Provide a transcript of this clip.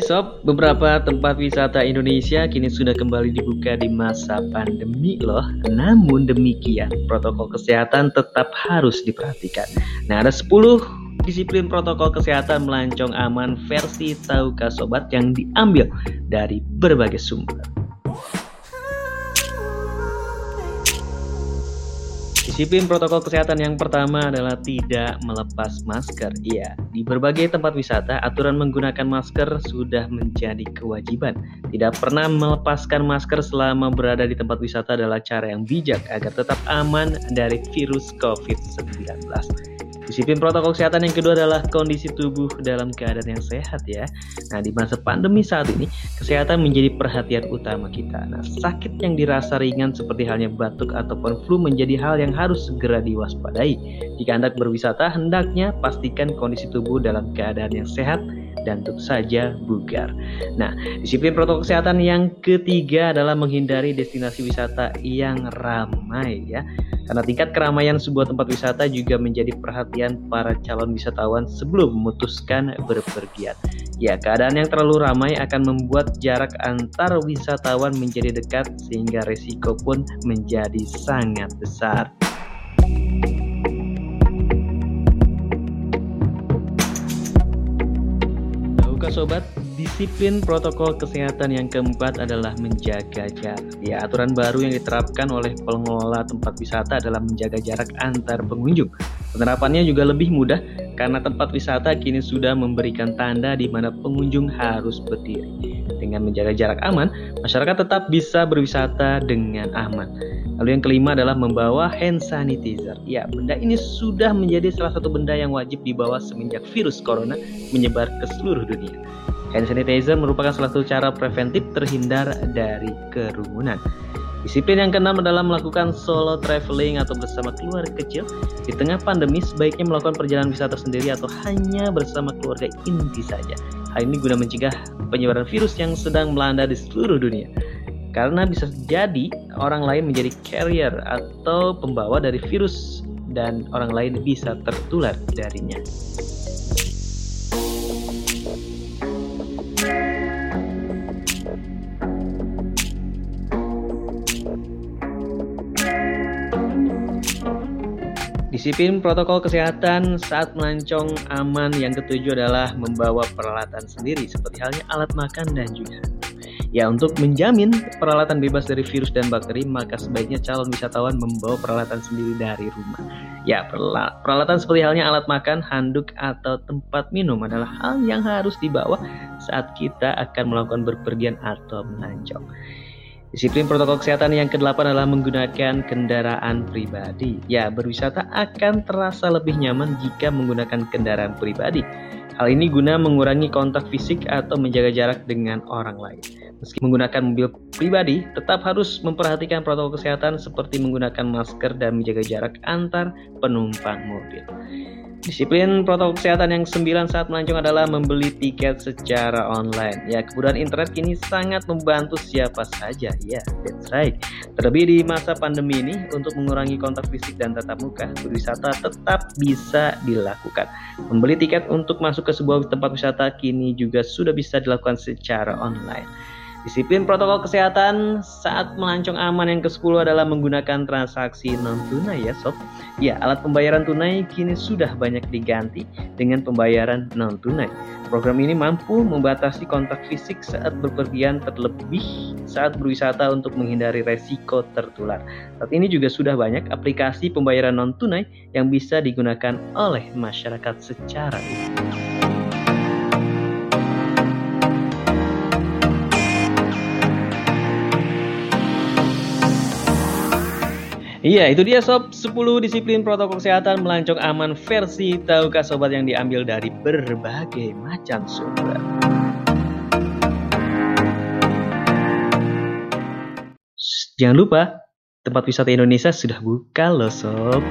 sob, beberapa tempat wisata Indonesia kini sudah kembali dibuka di masa pandemi loh. Namun demikian, protokol kesehatan tetap harus diperhatikan. Nah, ada 10 disiplin protokol kesehatan melancong aman versi Tahukah Sobat yang diambil dari berbagai sumber. Disiplin protokol kesehatan yang pertama adalah tidak melepas masker. Iya, di berbagai tempat wisata, aturan menggunakan masker sudah menjadi kewajiban. Tidak pernah melepaskan masker selama berada di tempat wisata adalah cara yang bijak agar tetap aman dari virus COVID-19. Disiplin protokol kesehatan yang kedua adalah kondisi tubuh dalam keadaan yang sehat ya. Nah, di masa pandemi saat ini, kesehatan menjadi perhatian utama kita. Nah, sakit yang dirasa ringan seperti halnya batuk ataupun flu menjadi hal yang harus segera diwaspadai. Jika Anda berwisata, hendaknya pastikan kondisi tubuh dalam keadaan yang sehat dan tentu saja bugar. Nah, disiplin protokol kesehatan yang ketiga adalah menghindari destinasi wisata yang ramai ya. Karena tingkat keramaian sebuah tempat wisata juga menjadi perhatian para calon wisatawan sebelum memutuskan berpergian. Ya, keadaan yang terlalu ramai akan membuat jarak antar wisatawan menjadi dekat sehingga resiko pun menjadi sangat besar. Sobat, disiplin protokol kesehatan yang keempat adalah menjaga jarak. Ya, aturan baru yang diterapkan oleh pengelola tempat wisata adalah menjaga jarak antar pengunjung. Penerapannya juga lebih mudah karena tempat wisata kini sudah memberikan tanda di mana pengunjung harus berdiri. Dengan menjaga jarak aman, masyarakat tetap bisa berwisata dengan aman. Lalu yang kelima adalah membawa hand sanitizer. Ya, benda ini sudah menjadi salah satu benda yang wajib dibawa semenjak virus corona menyebar ke seluruh dunia. Hand sanitizer merupakan salah satu cara preventif terhindar dari kerumunan. Disiplin yang keenam adalah melakukan solo traveling atau bersama keluarga kecil. Di tengah pandemi, sebaiknya melakukan perjalanan wisata sendiri atau hanya bersama keluarga inti saja. Hal ini guna mencegah penyebaran virus yang sedang melanda di seluruh dunia karena bisa jadi orang lain menjadi carrier atau pembawa dari virus dan orang lain bisa tertular darinya. Disiplin protokol kesehatan saat melancong aman yang ketujuh adalah membawa peralatan sendiri seperti halnya alat makan dan juga Ya, untuk menjamin peralatan bebas dari virus dan bakteri, maka sebaiknya calon wisatawan membawa peralatan sendiri dari rumah. Ya, peralatan seperti halnya alat makan, handuk, atau tempat minum adalah hal yang harus dibawa saat kita akan melakukan berpergian atau melancong. Disiplin protokol kesehatan yang kedelapan adalah menggunakan kendaraan pribadi. Ya, berwisata akan terasa lebih nyaman jika menggunakan kendaraan pribadi. Hal ini guna mengurangi kontak fisik atau menjaga jarak dengan orang lain. Meski menggunakan mobil pribadi, tetap harus memperhatikan protokol kesehatan seperti menggunakan masker dan menjaga jarak antar penumpang mobil. Disiplin protokol kesehatan yang sembilan saat melancong adalah membeli tiket secara online. Ya, kemudahan internet kini sangat membantu siapa saja. Ya, that's right. Terlebih di masa pandemi ini, untuk mengurangi kontak fisik dan tatap muka, berwisata tetap bisa dilakukan. Membeli tiket untuk masuk ke sebuah tempat wisata kini juga sudah bisa dilakukan secara online. Disiplin protokol kesehatan saat melancong aman yang ke-10 adalah menggunakan transaksi non-tunai ya sob. Ya, alat pembayaran tunai kini sudah banyak diganti dengan pembayaran non-tunai. Program ini mampu membatasi kontak fisik saat berpergian terlebih saat berwisata untuk menghindari resiko tertular. Saat ini juga sudah banyak aplikasi pembayaran non-tunai yang bisa digunakan oleh masyarakat secara umum. Iya, itu dia sob 10 disiplin protokol kesehatan melancong aman versi tahukah sobat yang diambil dari berbagai macam sumber. Jangan lupa, tempat wisata Indonesia sudah buka loh sob.